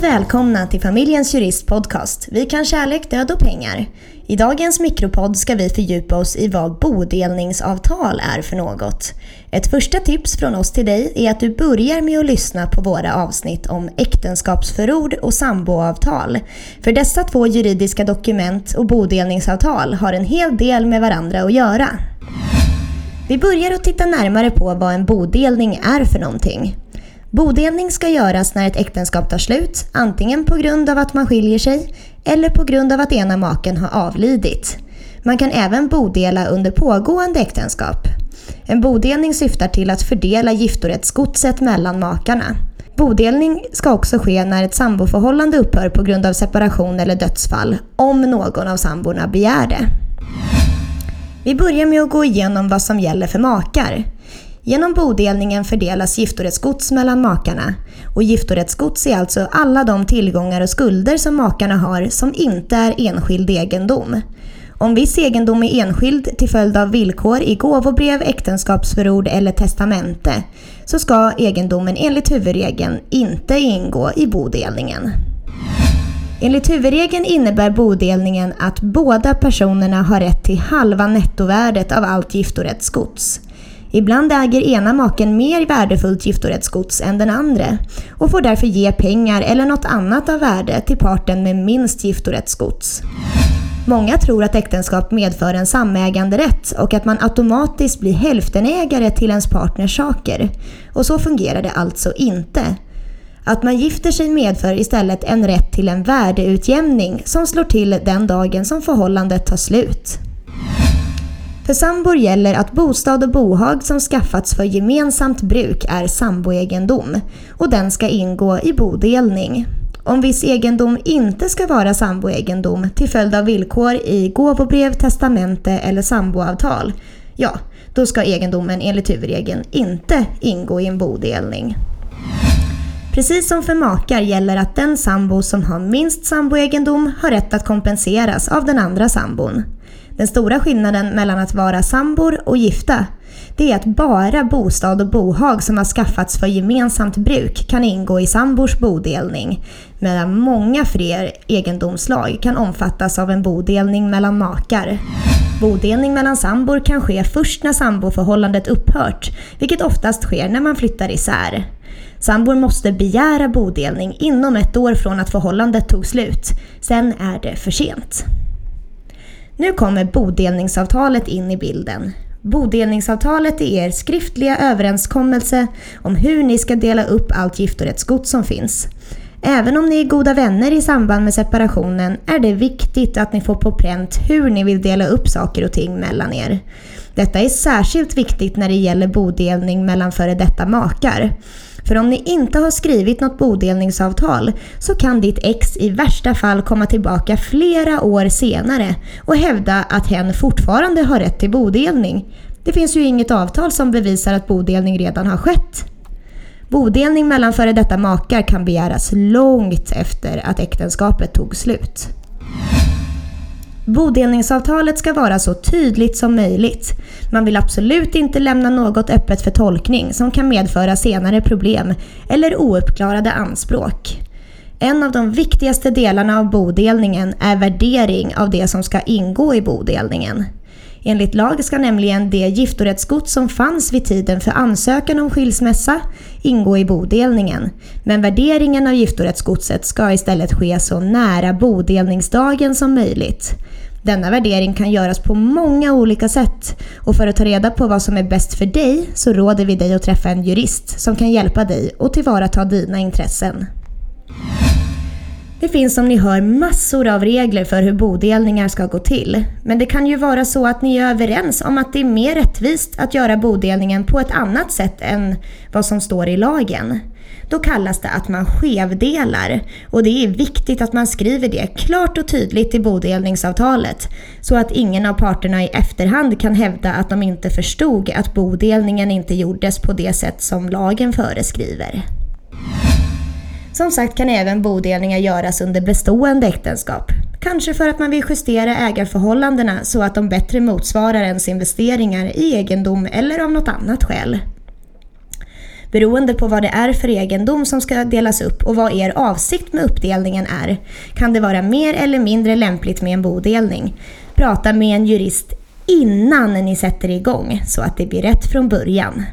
Varmt välkomna till Familjens Jurist Podcast. Vi kan kärlek, död och pengar. I dagens mikropodd ska vi fördjupa oss i vad bodelningsavtal är för något. Ett första tips från oss till dig är att du börjar med att lyssna på våra avsnitt om äktenskapsförord och samboavtal. För dessa två juridiska dokument och bodelningsavtal har en hel del med varandra att göra. Vi börjar att titta närmare på vad en bodelning är för någonting. Bodelning ska göras när ett äktenskap tar slut, antingen på grund av att man skiljer sig eller på grund av att ena maken har avlidit. Man kan även bodela under pågående äktenskap. En bodelning syftar till att fördela giftorättsgodset mellan makarna. Bodelning ska också ske när ett samboförhållande upphör på grund av separation eller dödsfall, om någon av samborna begär det. Vi börjar med att gå igenom vad som gäller för makar. Genom bodelningen fördelas giftorättsgods mellan makarna. Och giftorättsgods är alltså alla de tillgångar och skulder som makarna har som inte är enskild egendom. Om viss egendom är enskild till följd av villkor i gåvobrev, äktenskapsförord eller testamente så ska egendomen enligt huvudregeln inte ingå i bodelningen. Enligt huvudregeln innebär bodelningen att båda personerna har rätt till halva nettovärdet av allt giftorättsgods. Ibland äger ena maken mer värdefullt giftorättsgods än den andra och får därför ge pengar eller något annat av värde till parten med minst giftorättsgods. Många tror att äktenskap medför en samäganderätt och att man automatiskt blir hälftenägare till ens partners saker. Och så fungerar det alltså inte. Att man gifter sig medför istället en rätt till en värdeutjämning som slår till den dagen som förhållandet tar slut. För sambor gäller att bostad och bohag som skaffats för gemensamt bruk är samboegendom och den ska ingå i bodelning. Om viss egendom inte ska vara samboegendom till följd av villkor i gåvobrev, testamente eller samboavtal, ja, då ska egendomen enligt huvudregeln inte ingå i en bodelning. Precis som för makar gäller att den sambo som har minst samboegendom har rätt att kompenseras av den andra sambon. Den stora skillnaden mellan att vara sambor och gifta det är att bara bostad och bohag som har skaffats för gemensamt bruk kan ingå i sambors bodelning, medan många fler egendomslag kan omfattas av en bodelning mellan makar. Bodelning mellan sambor kan ske först när samboförhållandet upphört, vilket oftast sker när man flyttar isär. Sambor måste begära bodelning inom ett år från att förhållandet tog slut. Sen är det för sent. Nu kommer bodelningsavtalet in i bilden. Bodelningsavtalet är er skriftliga överenskommelse om hur ni ska dela upp allt giftorättsgods som finns. Även om ni är goda vänner i samband med separationen är det viktigt att ni får på pränt hur ni vill dela upp saker och ting mellan er. Detta är särskilt viktigt när det gäller bodelning mellan före detta makar. För om ni inte har skrivit något bodelningsavtal så kan ditt ex i värsta fall komma tillbaka flera år senare och hävda att hen fortfarande har rätt till bodelning. Det finns ju inget avtal som bevisar att bodelning redan har skett. Bodelning mellan före detta makar kan begäras långt efter att äktenskapet tog slut. Bodelningsavtalet ska vara så tydligt som möjligt. Man vill absolut inte lämna något öppet för tolkning som kan medföra senare problem eller ouppklarade anspråk. En av de viktigaste delarna av bodelningen är värdering av det som ska ingå i bodelningen. Enligt lag ska nämligen det giftorättsgods som fanns vid tiden för ansökan om skilsmässa ingå i bodelningen. Men värderingen av giftorättsgodset ska istället ske så nära bodelningsdagen som möjligt. Denna värdering kan göras på många olika sätt och för att ta reda på vad som är bäst för dig så råder vi dig att träffa en jurist som kan hjälpa dig och tillvarata dina intressen. Det finns som ni hör massor av regler för hur bodelningar ska gå till. Men det kan ju vara så att ni är överens om att det är mer rättvist att göra bodelningen på ett annat sätt än vad som står i lagen. Då kallas det att man skevdelar och det är viktigt att man skriver det klart och tydligt i bodelningsavtalet så att ingen av parterna i efterhand kan hävda att de inte förstod att bodelningen inte gjordes på det sätt som lagen föreskriver. Som sagt kan även bodelningar göras under bestående äktenskap. Kanske för att man vill justera ägarförhållandena så att de bättre motsvarar ens investeringar i egendom eller av något annat skäl. Beroende på vad det är för egendom som ska delas upp och vad er avsikt med uppdelningen är kan det vara mer eller mindre lämpligt med en bodelning. Prata med en jurist innan ni sätter igång så att det blir rätt från början.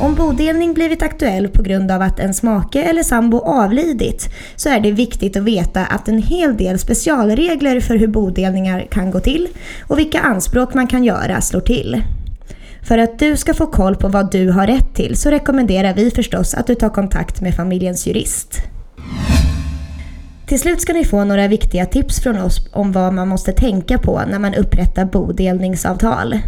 Om bodelning blivit aktuell på grund av att en make eller sambo avlidit så är det viktigt att veta att en hel del specialregler för hur bodelningar kan gå till och vilka anspråk man kan göra slår till. För att du ska få koll på vad du har rätt till så rekommenderar vi förstås att du tar kontakt med familjens jurist. Till slut ska ni få några viktiga tips från oss om vad man måste tänka på när man upprättar bodelningsavtal.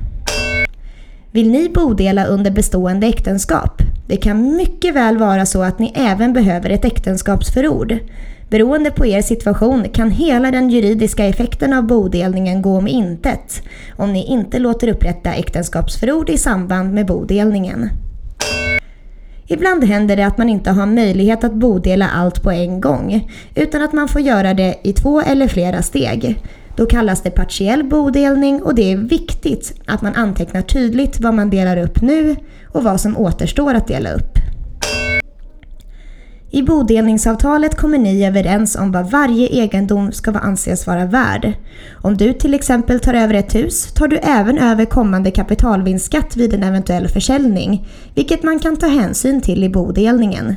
Vill ni bodela under bestående äktenskap? Det kan mycket väl vara så att ni även behöver ett äktenskapsförord. Beroende på er situation kan hela den juridiska effekten av bodelningen gå om intet om ni inte låter upprätta äktenskapsförord i samband med bodelningen. Ibland händer det att man inte har möjlighet att bodela allt på en gång, utan att man får göra det i två eller flera steg. Då kallas det partiell bodelning och det är viktigt att man antecknar tydligt vad man delar upp nu och vad som återstår att dela upp. I bodelningsavtalet kommer ni överens om vad varje egendom ska anses vara värd. Om du till exempel tar över ett hus tar du även över kommande kapitalvinstskatt vid en eventuell försäljning, vilket man kan ta hänsyn till i bodelningen.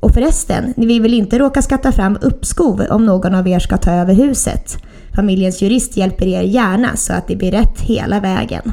Och förresten, ni vill väl inte råka skatta fram uppskov om någon av er ska ta över huset? Familjens jurist hjälper er gärna så att det blir rätt hela vägen.